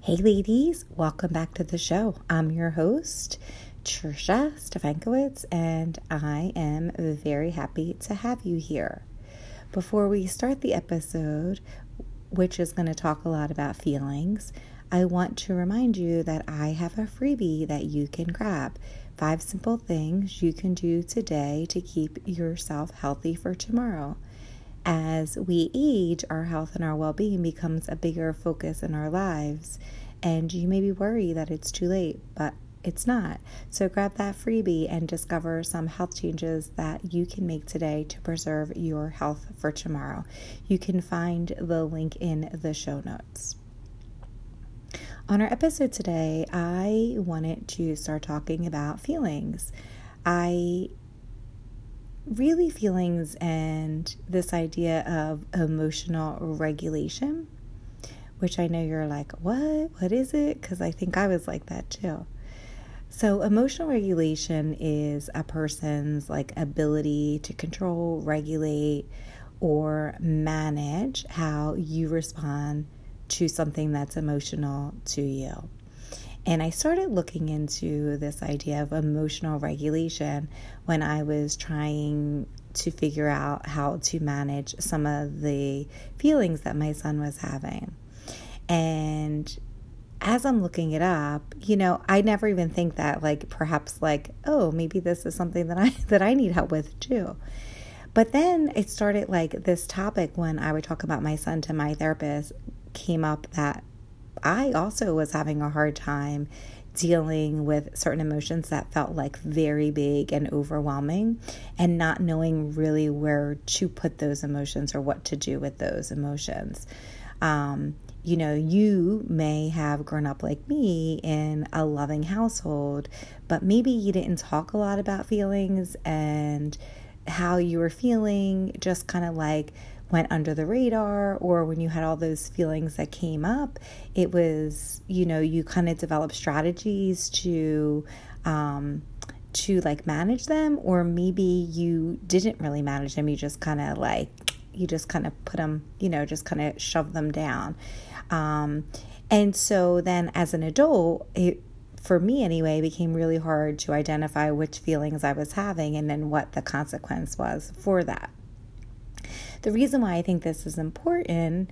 Hey, ladies, welcome back to the show. I'm your host, Trisha Stefankowitz, and I am very happy to have you here. Before we start the episode, which is going to talk a lot about feelings, I want to remind you that I have a freebie that you can grab. Five simple things you can do today to keep yourself healthy for tomorrow. As we age, our health and our well being becomes a bigger focus in our lives. And you may be worried that it's too late, but it's not. So grab that freebie and discover some health changes that you can make today to preserve your health for tomorrow. You can find the link in the show notes. On our episode today, I wanted to start talking about feelings. I really feelings and this idea of emotional regulation, which I know you're like, what? What is it? Because I think I was like that too. So, emotional regulation is a person's like ability to control, regulate, or manage how you respond to something that's emotional to you. And I started looking into this idea of emotional regulation when I was trying to figure out how to manage some of the feelings that my son was having. And as I'm looking it up, you know, I never even think that like perhaps like, oh, maybe this is something that I that I need help with too. But then it started like this topic when I would talk about my son to my therapist came up that I also was having a hard time dealing with certain emotions that felt like very big and overwhelming and not knowing really where to put those emotions or what to do with those emotions. Um, you know, you may have grown up like me in a loving household, but maybe you didn't talk a lot about feelings and how you were feeling, just kind of like went under the radar or when you had all those feelings that came up it was you know you kind of develop strategies to um to like manage them or maybe you didn't really manage them you just kind of like you just kind of put them you know just kind of shove them down. Um and so then as an adult it for me anyway became really hard to identify which feelings I was having and then what the consequence was for that the reason why I think this is important,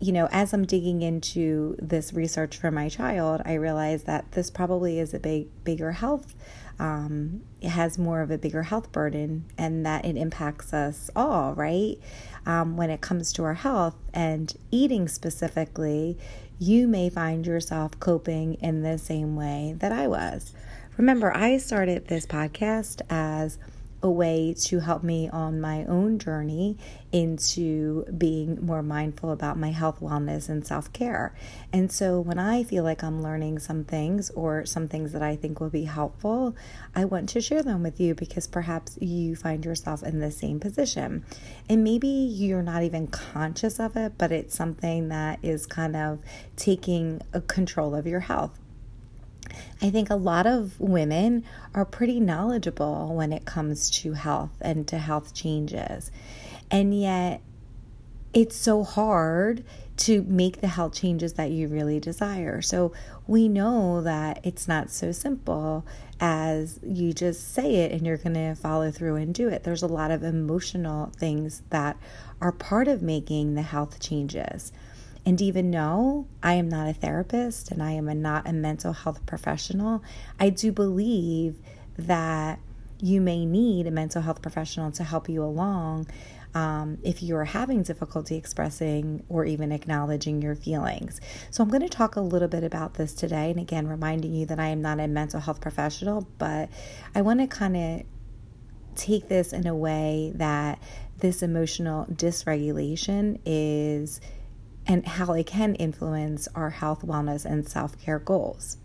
you know, as I'm digging into this research for my child, I realize that this probably is a big, bigger health. Um, it has more of a bigger health burden, and that it impacts us all, right? Um, when it comes to our health and eating specifically, you may find yourself coping in the same way that I was. Remember, I started this podcast as a way to help me on my own journey into being more mindful about my health, wellness, and self care. And so when I feel like I'm learning some things or some things that I think will be helpful, I want to share them with you because perhaps you find yourself in the same position. And maybe you're not even conscious of it, but it's something that is kind of taking control of your health. I think a lot of women are pretty knowledgeable when it comes to health and to health changes. And yet, it's so hard to make the health changes that you really desire. So, we know that it's not so simple as you just say it and you're going to follow through and do it. There's a lot of emotional things that are part of making the health changes. And even though I am not a therapist and I am a, not a mental health professional, I do believe that you may need a mental health professional to help you along um, if you are having difficulty expressing or even acknowledging your feelings. So, I'm going to talk a little bit about this today. And again, reminding you that I am not a mental health professional, but I want to kind of take this in a way that this emotional dysregulation is and how they can influence our health, wellness, and self care goals.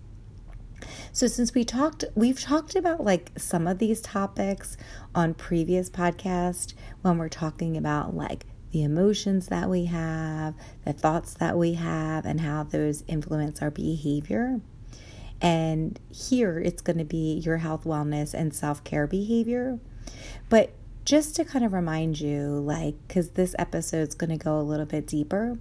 So since we talked we've talked about like some of these topics on previous podcast when we're talking about like the emotions that we have, the thoughts that we have and how those influence our behavior. And here it's going to be your health, wellness and self-care behavior. But just to kind of remind you like cuz this episode's going to go a little bit deeper,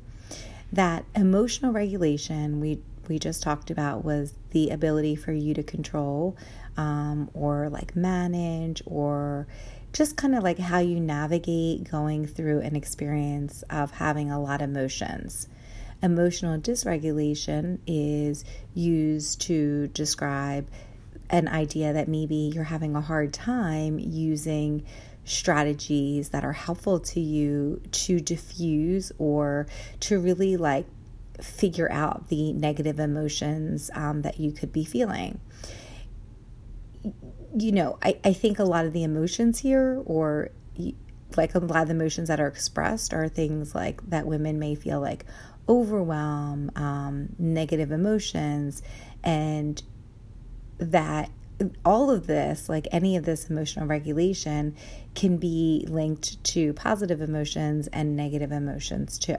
that emotional regulation we we just talked about was the ability for you to control um, or like manage or just kind of like how you navigate going through an experience of having a lot of emotions. Emotional dysregulation is used to describe an idea that maybe you're having a hard time using strategies that are helpful to you to diffuse or to really like figure out the negative emotions um, that you could be feeling. You know, I, I think a lot of the emotions here, or like a lot of the emotions that are expressed, are things like that women may feel like overwhelm, um, negative emotions, and that all of this, like any of this emotional regulation, can be linked to positive emotions and negative emotions too.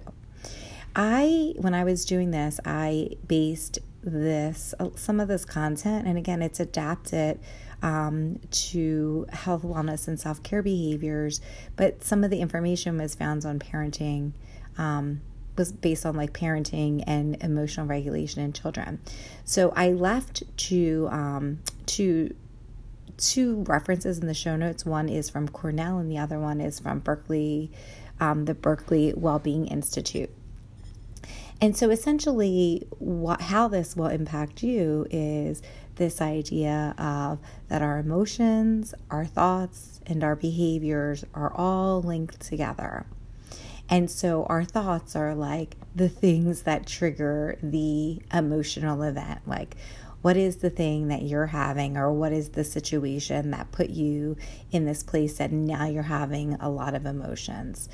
I, when I was doing this, I based this, some of this content, and again, it's adapted um, to health, wellness, and self care behaviors, but some of the information was found on parenting. Um, was based on like parenting and emotional regulation in children. So I left to um, to two references in the show notes. One is from Cornell, and the other one is from Berkeley, um, the Berkeley Wellbeing Institute. And so, essentially, what, how this will impact you is this idea of that our emotions, our thoughts, and our behaviors are all linked together. And so, our thoughts are like the things that trigger the emotional event, like what is the thing that you're having or what is the situation that put you in this place that now you're having a lot of emotions?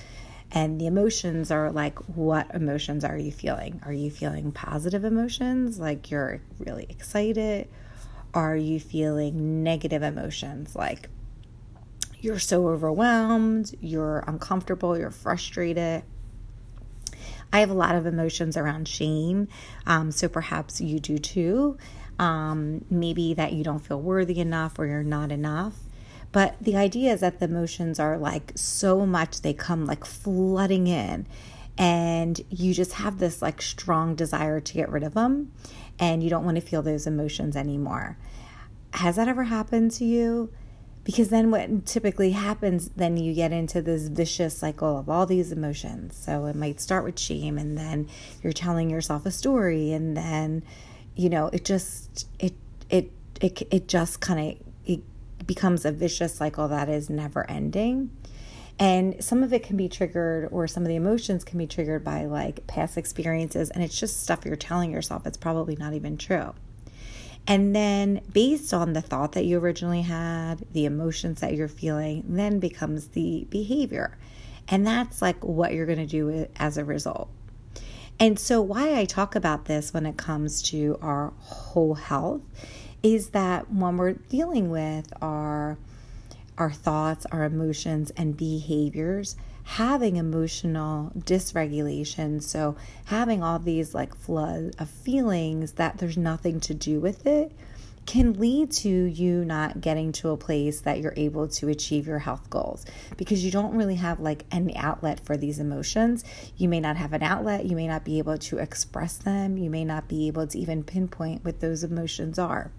And the emotions are like what emotions are you feeling? Are you feeling positive emotions like you're really excited? Are you feeling negative emotions like you're so overwhelmed you're uncomfortable you're frustrated I have a lot of emotions around shame, um, so perhaps you do too um, maybe that you don't feel worthy enough or you're not enough. But the idea is that the emotions are like so much, they come like flooding in, and you just have this like strong desire to get rid of them, and you don't want to feel those emotions anymore. Has that ever happened to you? Because then what typically happens, then you get into this vicious cycle of all these emotions. So it might start with shame, and then you're telling yourself a story, and then you know, it just it it it it just kind of it becomes a vicious cycle that is never ending. And some of it can be triggered, or some of the emotions can be triggered by like past experiences, and it's just stuff you're telling yourself. It's probably not even true. And then, based on the thought that you originally had, the emotions that you're feeling, then becomes the behavior. And that's like what you're going to do as a result. And so, why I talk about this when it comes to our whole health is that when we're dealing with our our thoughts, our emotions, and behaviors, having emotional dysregulation, so having all these like flood of feelings that there's nothing to do with it, can lead to you not getting to a place that you're able to achieve your health goals. Because you don't really have like any outlet for these emotions. You may not have an outlet, you may not be able to express them, you may not be able to even pinpoint what those emotions are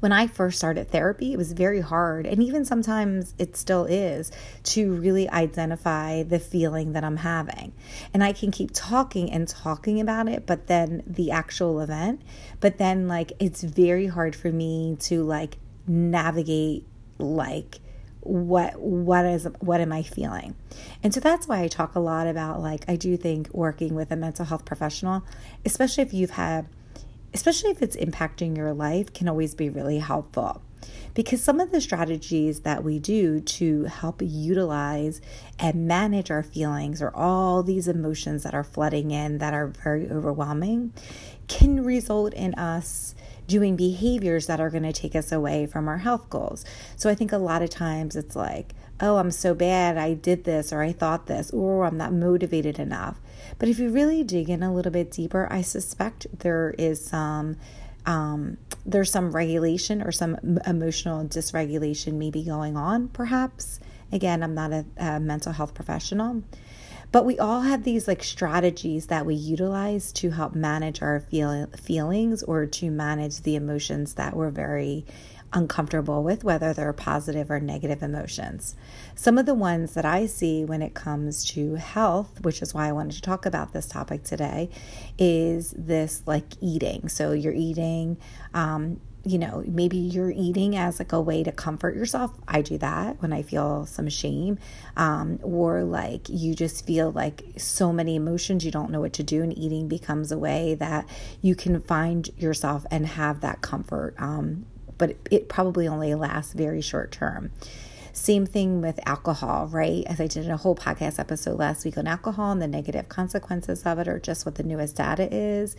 when I first started therapy, it was very hard, and even sometimes it still is, to really identify the feeling that I'm having. And I can keep talking and talking about it, but then the actual event, but then like it's very hard for me to like navigate like what what is what am i feeling and so that's why i talk a lot about like i do think working with a mental health professional especially if you've had especially if it's impacting your life, can always be really helpful. Because some of the strategies that we do to help utilize and manage our feelings or all these emotions that are flooding in that are very overwhelming can result in us doing behaviors that are going to take us away from our health goals. So I think a lot of times it's like, oh, I'm so bad, I did this, or I thought this, or I'm not motivated enough. But if you really dig in a little bit deeper, I suspect there is some. Um, there's some regulation or some emotional dysregulation maybe going on, perhaps. Again, I'm not a, a mental health professional, But we all have these like strategies that we utilize to help manage our feel- feelings or to manage the emotions that we're very uncomfortable with, whether they're positive or negative emotions. Some of the ones that I see when it comes to health, which is why I wanted to talk about this topic today, is this like eating. So you're eating, um, you know, maybe you're eating as like a way to comfort yourself. I do that when I feel some shame, um, or like you just feel like so many emotions, you don't know what to do, and eating becomes a way that you can find yourself and have that comfort. Um, but it, it probably only lasts very short term. Same thing with alcohol, right? As I did a whole podcast episode last week on alcohol and the negative consequences of it, or just what the newest data is.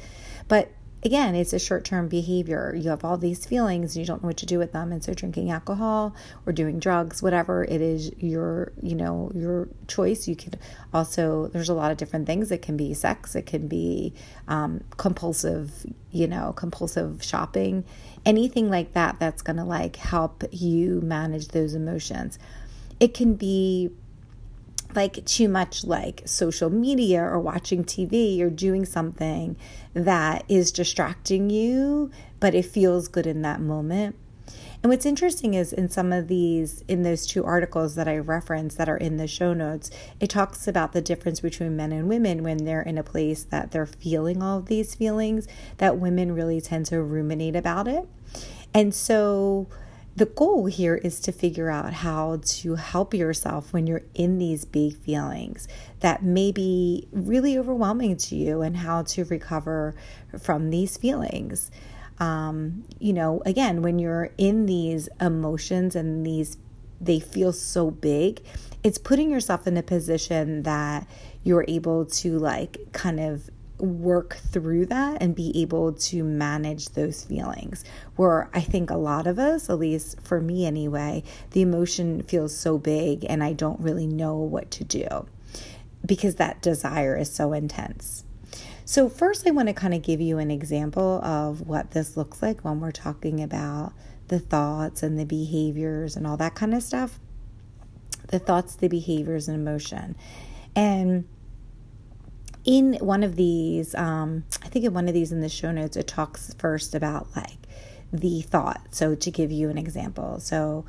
But again, it's a short term behavior. You have all these feelings and you don't know what to do with them. And so drinking alcohol or doing drugs, whatever it is your, you know, your choice. You could also, there's a lot of different things. It can be sex, it can be um, compulsive, you know, compulsive shopping, anything like that that's going to like help you manage those emotions. It can be like too much like social media or watching TV or doing something that is distracting you, but it feels good in that moment. And what's interesting is in some of these, in those two articles that I referenced that are in the show notes, it talks about the difference between men and women when they're in a place that they're feeling all of these feelings, that women really tend to ruminate about it. And so, the goal here is to figure out how to help yourself when you're in these big feelings that may be really overwhelming to you and how to recover from these feelings. Um, you know, again, when you're in these emotions and these, they feel so big, it's putting yourself in a position that you're able to like kind of work through that and be able to manage those feelings. Where I think a lot of us, at least for me anyway, the emotion feels so big and I don't really know what to do because that desire is so intense. So, first, I want to kind of give you an example of what this looks like when we're talking about the thoughts and the behaviors and all that kind of stuff. The thoughts, the behaviors, and emotion. And in one of these, um, I think in one of these in the show notes, it talks first about like the thought. So, to give you an example, so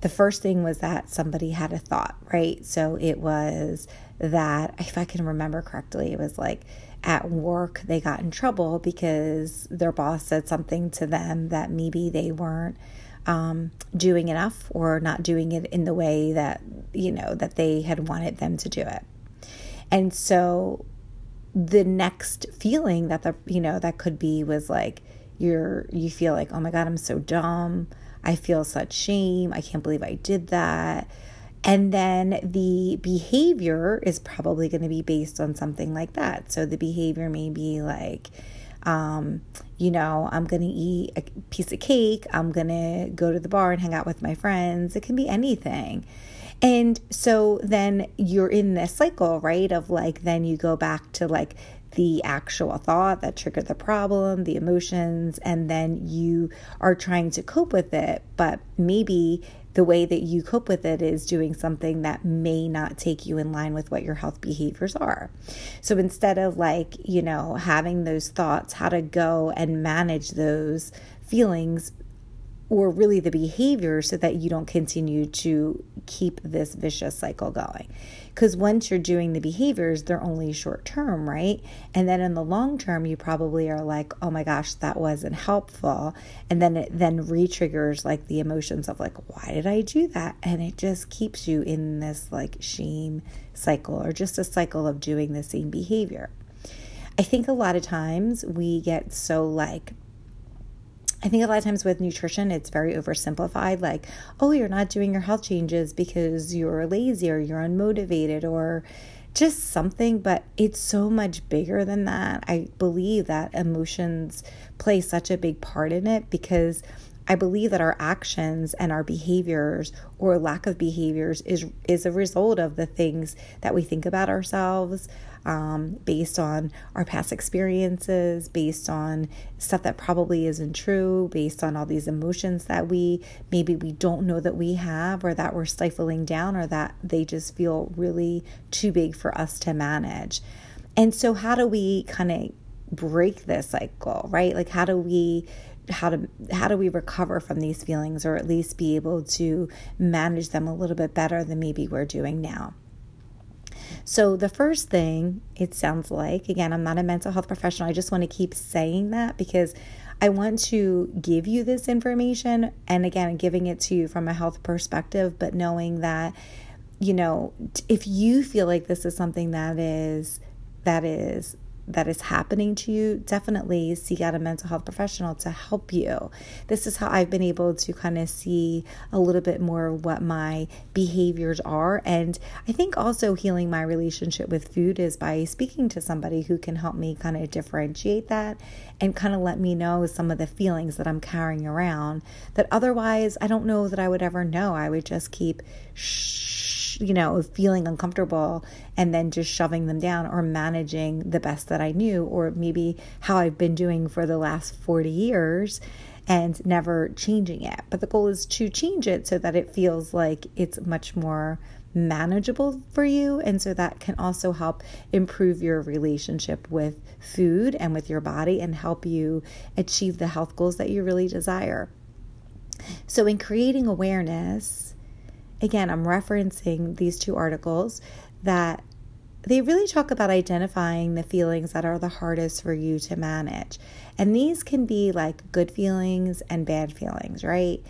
the first thing was that somebody had a thought, right? So, it was that, if I can remember correctly, it was like at work they got in trouble because their boss said something to them that maybe they weren't um, doing enough or not doing it in the way that, you know, that they had wanted them to do it. And so the next feeling that the you know that could be was like you're you feel like oh my god i'm so dumb i feel such shame i can't believe i did that and then the behavior is probably going to be based on something like that so the behavior may be like um, you know, I'm going to eat a piece of cake. I'm going to go to the bar and hang out with my friends. It can be anything. And so then you're in this cycle, right? Of like, then you go back to like the actual thought that triggered the problem, the emotions, and then you are trying to cope with it. But maybe the way that you cope with it is doing something that may not take you in line with what your health behaviors are. So instead of like, you know, having those thoughts, how to go and manage those feelings or really the behavior so that you don't continue to keep this vicious cycle going. Because once you're doing the behaviors, they're only short term, right? And then in the long term, you probably are like, oh my gosh, that wasn't helpful. And then it then re triggers like the emotions of like, why did I do that? And it just keeps you in this like shame cycle or just a cycle of doing the same behavior. I think a lot of times we get so like I think a lot of times with nutrition, it's very oversimplified like, oh, you're not doing your health changes because you're lazy or you're unmotivated or just something, but it's so much bigger than that. I believe that emotions play such a big part in it because I believe that our actions and our behaviors or lack of behaviors is is a result of the things that we think about ourselves, um, based on our past experiences, based on stuff that probably isn't true, based on all these emotions that we maybe we don't know that we have, or that we're stifling down, or that they just feel really too big for us to manage. And so, how do we kind of break this cycle, right? Like, how do we how to how do we recover from these feelings or at least be able to manage them a little bit better than maybe we're doing now so the first thing it sounds like again i'm not a mental health professional i just want to keep saying that because i want to give you this information and again giving it to you from a health perspective but knowing that you know if you feel like this is something that is that is that is happening to you, definitely seek out a mental health professional to help you. This is how I've been able to kind of see a little bit more what my behaviors are. And I think also healing my relationship with food is by speaking to somebody who can help me kind of differentiate that and kind of let me know some of the feelings that I'm carrying around that otherwise I don't know that I would ever know. I would just keep shh you know, feeling uncomfortable and then just shoving them down or managing the best that I knew, or maybe how I've been doing for the last 40 years and never changing it. But the goal is to change it so that it feels like it's much more manageable for you. And so that can also help improve your relationship with food and with your body and help you achieve the health goals that you really desire. So, in creating awareness, again, I'm referencing these two articles that they really talk about identifying the feelings that are the hardest for you to manage. And these can be like good feelings and bad feelings, right?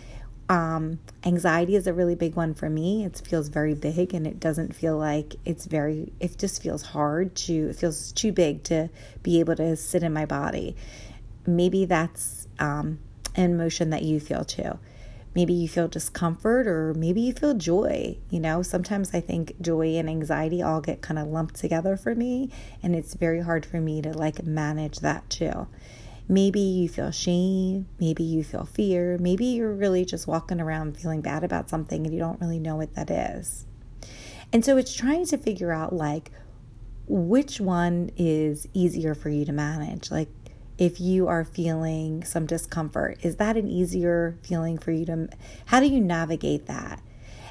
Um, anxiety is a really big one for me. It feels very big and it doesn't feel like it's very, it just feels hard to, it feels too big to be able to sit in my body. Maybe that's um, an emotion that you feel too. Maybe you feel discomfort or maybe you feel joy. You know, sometimes I think joy and anxiety all get kind of lumped together for me, and it's very hard for me to like manage that too. Maybe you feel shame, maybe you feel fear, maybe you're really just walking around feeling bad about something and you don't really know what that is. And so it's trying to figure out like which one is easier for you to manage. Like, if you are feeling some discomfort? Is that an easier feeling for you to? How do you navigate that?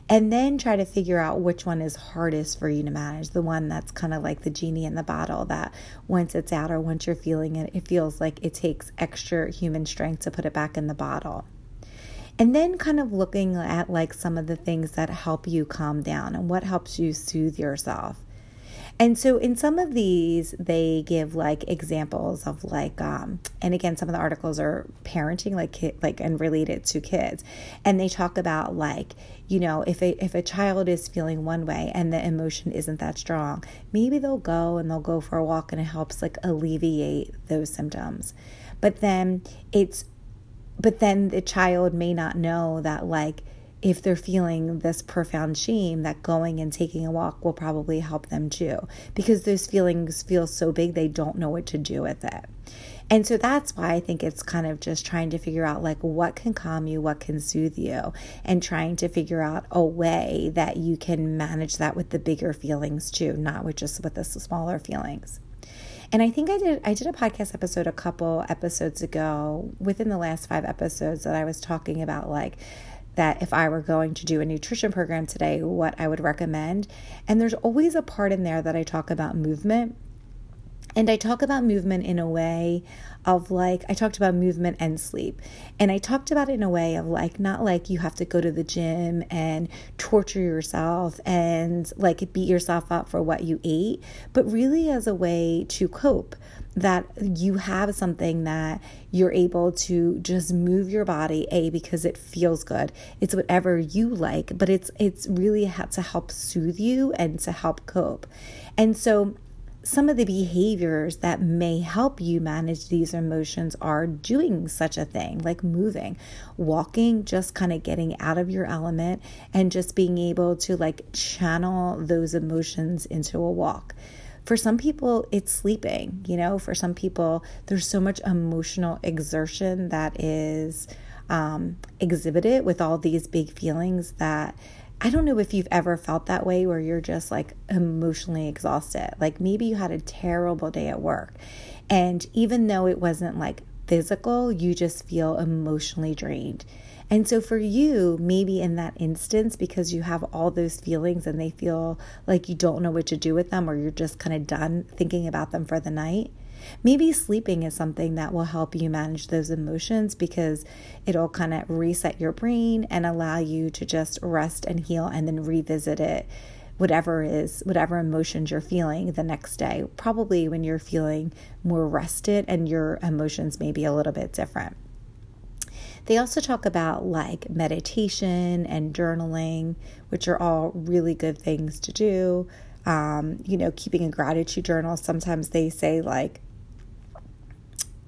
And then try to figure out which one is hardest for you to manage. The one that's kind of like the genie in the bottle that once it's out or once you're feeling it, it feels like it takes extra human strength to put it back in the bottle. And then kind of looking at like some of the things that help you calm down and what helps you soothe yourself. And so in some of these, they give like examples of like, um, and again, some of the articles are parenting, like, like, and related to kids. And they talk about like, you know, if a, if a child is feeling one way and the emotion isn't that strong, maybe they'll go and they'll go for a walk and it helps like alleviate those symptoms. But then it's, but then the child may not know that like, if they're feeling this profound shame, that going and taking a walk will probably help them too, because those feelings feel so big they don't know what to do with it. And so that's why I think it's kind of just trying to figure out like what can calm you, what can soothe you, and trying to figure out a way that you can manage that with the bigger feelings too, not with just with the smaller feelings. And I think I did I did a podcast episode a couple episodes ago within the last 5 episodes that I was talking about like that if I were going to do a nutrition program today, what I would recommend. And there's always a part in there that I talk about movement. And I talk about movement in a way of like, I talked about movement and sleep. And I talked about it in a way of like, not like you have to go to the gym and torture yourself and like beat yourself up for what you ate, but really as a way to cope that you have something that you're able to just move your body a because it feels good it's whatever you like but it's it's really to help soothe you and to help cope and so some of the behaviors that may help you manage these emotions are doing such a thing like moving, walking, just kind of getting out of your element and just being able to like channel those emotions into a walk. For some people, it's sleeping. You know, for some people, there's so much emotional exertion that is um, exhibited with all these big feelings that I don't know if you've ever felt that way where you're just like emotionally exhausted. Like maybe you had a terrible day at work. And even though it wasn't like physical, you just feel emotionally drained. And so for you, maybe in that instance, because you have all those feelings and they feel like you don't know what to do with them or you're just kind of done thinking about them for the night, maybe sleeping is something that will help you manage those emotions because it'll kind of reset your brain and allow you to just rest and heal and then revisit it whatever is whatever emotions you're feeling the next day probably when you're feeling more rested and your emotions may be a little bit different they also talk about like meditation and journaling, which are all really good things to do. Um, you know, keeping a gratitude journal. Sometimes they say like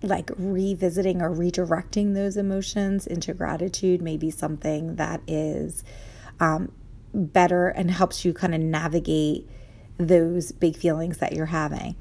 like revisiting or redirecting those emotions into gratitude may be something that is um, better and helps you kind of navigate those big feelings that you're having.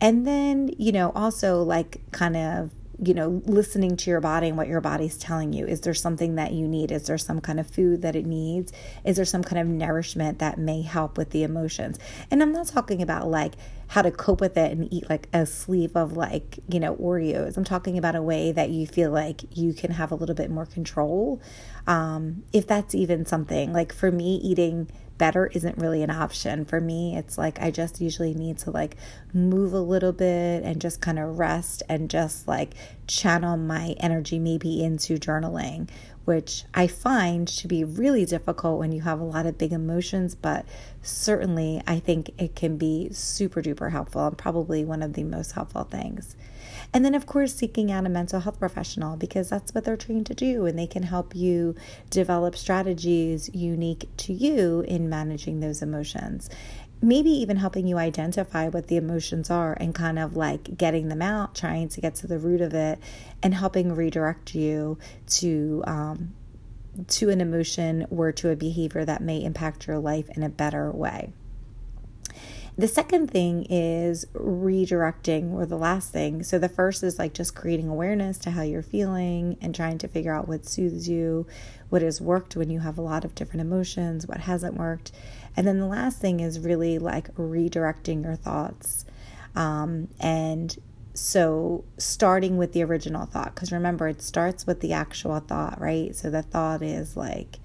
And then, you know, also like kind of you know, listening to your body and what your body's telling you. Is there something that you need? Is there some kind of food that it needs? Is there some kind of nourishment that may help with the emotions? And I'm not talking about like how to cope with it and eat like a sleeve of like, you know, Oreos. I'm talking about a way that you feel like you can have a little bit more control. Um, if that's even something like for me, eating better isn't really an option. For me it's like i just usually need to like move a little bit and just kind of rest and just like channel my energy maybe into journaling which i find to be really difficult when you have a lot of big emotions but certainly i think it can be super duper helpful and probably one of the most helpful things and then, of course, seeking out a mental health professional because that's what they're trained to do and they can help you develop strategies unique to you in managing those emotions. Maybe even helping you identify what the emotions are and kind of like getting them out, trying to get to the root of it, and helping redirect you to um, to an emotion or to a behavior that may impact your life in a better way. The second thing is redirecting, or the last thing. So the first is like just creating awareness to how you're feeling and trying to figure out what soothes you, what has worked when you have a lot of different emotions, what hasn't worked. And then the last thing is really like redirecting your thoughts. Um, and so starting with the original thought, because remember, it starts with the actual thought, right? So the thought is like,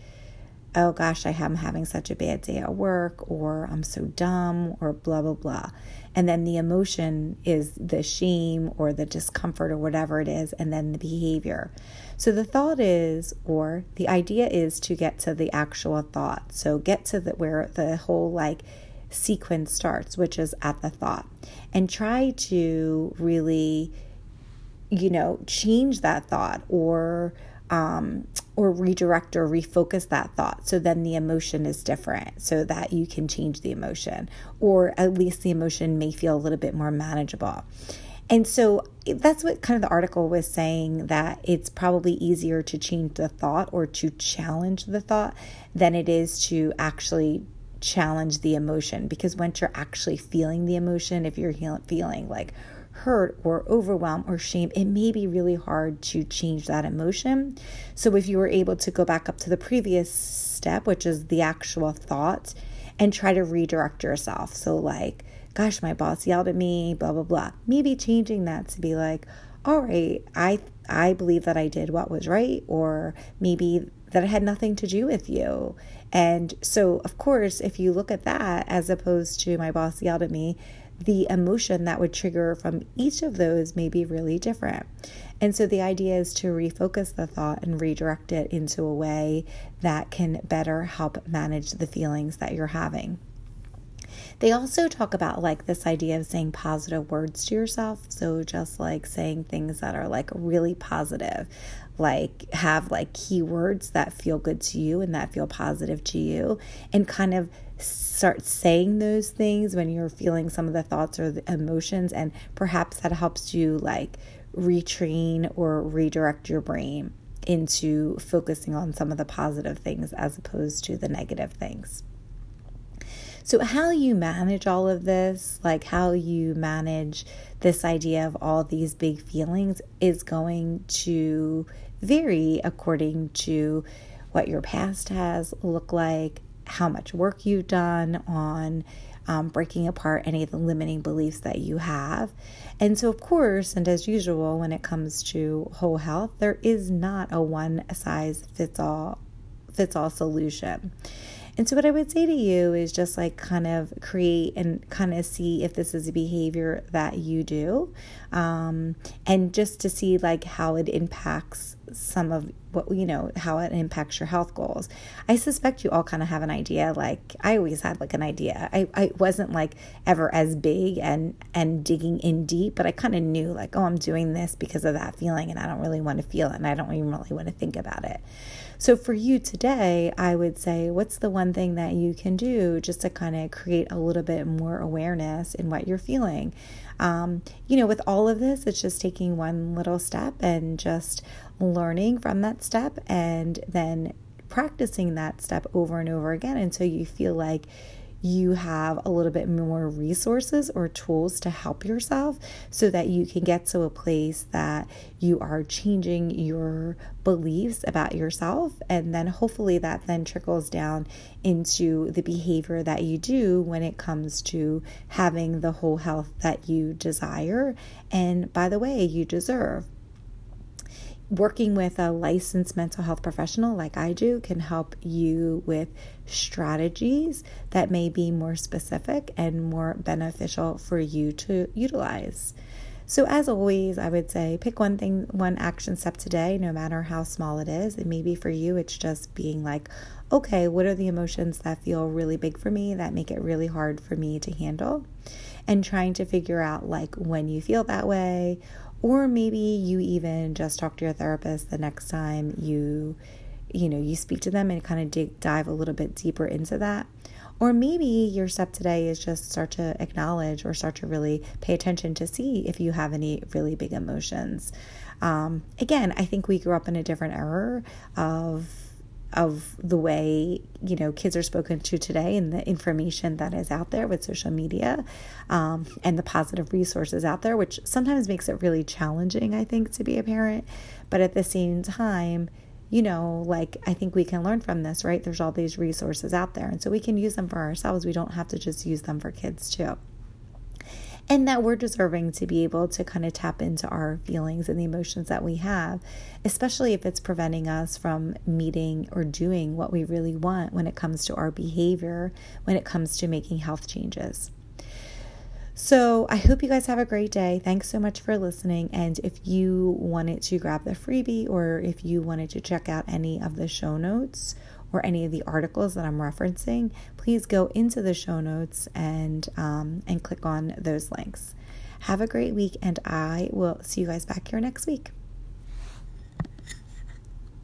oh gosh, I am having such a bad day at work, or I'm so dumb, or blah, blah, blah. And then the emotion is the shame or the discomfort or whatever it is, and then the behavior. So the thought is, or the idea is to get to the actual thought. So get to the where the whole like sequence starts, which is at the thought, and try to really, you know, change that thought or um, or redirect or refocus that thought. So then the emotion is different so that you can change the emotion or at least the emotion may feel a little bit more manageable. And so that's what kind of the article was saying that it's probably easier to change the thought or to challenge the thought than it is to actually challenge the emotion. Because once you're actually feeling the emotion if you're feeling like hurt or overwhelm or shame, it may be really hard to change that emotion. So, if you were able to go back up to the previous step, which is the actual thought, and try to redirect yourself. So, like, gosh, my boss yelled at me, blah, blah, blah. Maybe changing that to be like, all right, I I believe that I did what was right, or maybe that it had nothing to do with you. And so, of course, if you look at that as opposed to my boss yelled at me, the emotion that would trigger from each of those may be really different. And so the idea is to refocus the thought and redirect it into a way that can better help manage the feelings that you're having. They also talk about like this idea of saying positive words to yourself. So just like saying things that are like really positive, like have like keywords that feel good to you and that feel positive to you, and kind of start saying those things when you're feeling some of the thoughts or the emotions and perhaps that helps you like retrain or redirect your brain into focusing on some of the positive things as opposed to the negative things. So, how you manage all of this, like how you manage this idea of all these big feelings, is going to vary according to what your past has looked like, how much work you've done on um, breaking apart any of the limiting beliefs that you have. And so, of course, and as usual, when it comes to whole health, there is not a one size fits all fits all solution. And so, what I would say to you is just like kind of create and kind of see if this is a behavior that you do, um, and just to see like how it impacts some of what you know how it impacts your health goals. I suspect you all kind of have an idea like i always had like an idea. I, I wasn't like ever as big and and digging in deep but i kind of knew like oh i'm doing this because of that feeling and i don't really want to feel it and i don't even really want to think about it. So, for you today, I would say, what's the one thing that you can do just to kind of create a little bit more awareness in what you're feeling? Um, you know, with all of this, it's just taking one little step and just learning from that step and then practicing that step over and over again until you feel like you have a little bit more resources or tools to help yourself so that you can get to a place that you are changing your beliefs about yourself. And then hopefully that then trickles down into the behavior that you do when it comes to having the whole health that you desire. And by the way, you deserve working with a licensed mental health professional like I do can help you with strategies that may be more specific and more beneficial for you to utilize. So, as always, I would say pick one thing, one action step today, no matter how small it is. And maybe for you, it's just being like, okay, what are the emotions that feel really big for me that make it really hard for me to handle? And trying to figure out like when you feel that way or maybe you even just talk to your therapist the next time you you know you speak to them and kind of dig, dive a little bit deeper into that or maybe your step today is just start to acknowledge or start to really pay attention to see if you have any really big emotions. Um, again, I think we grew up in a different era of of the way you know kids are spoken to today and the information that is out there with social media um, and the positive resources out there which sometimes makes it really challenging i think to be a parent. But at the same time you know like i think we can learn from this right? There's all these resources out there and so we can use them for ourselves. We don't have to just use them for kids too and that we're deserving to be able to kind of tap into our feelings and the emotions that we have, especially if it's preventing us from meeting or doing what we really want when it comes to our behavior, when it comes to making health changes. So, I hope you guys have a great day. Thanks so much for listening. And if you wanted to grab the freebie or if you wanted to check out any of the show notes or any of the articles that I'm referencing, please go into the show notes and um, and click on those links. Have a great week, and I will see you guys back here next week.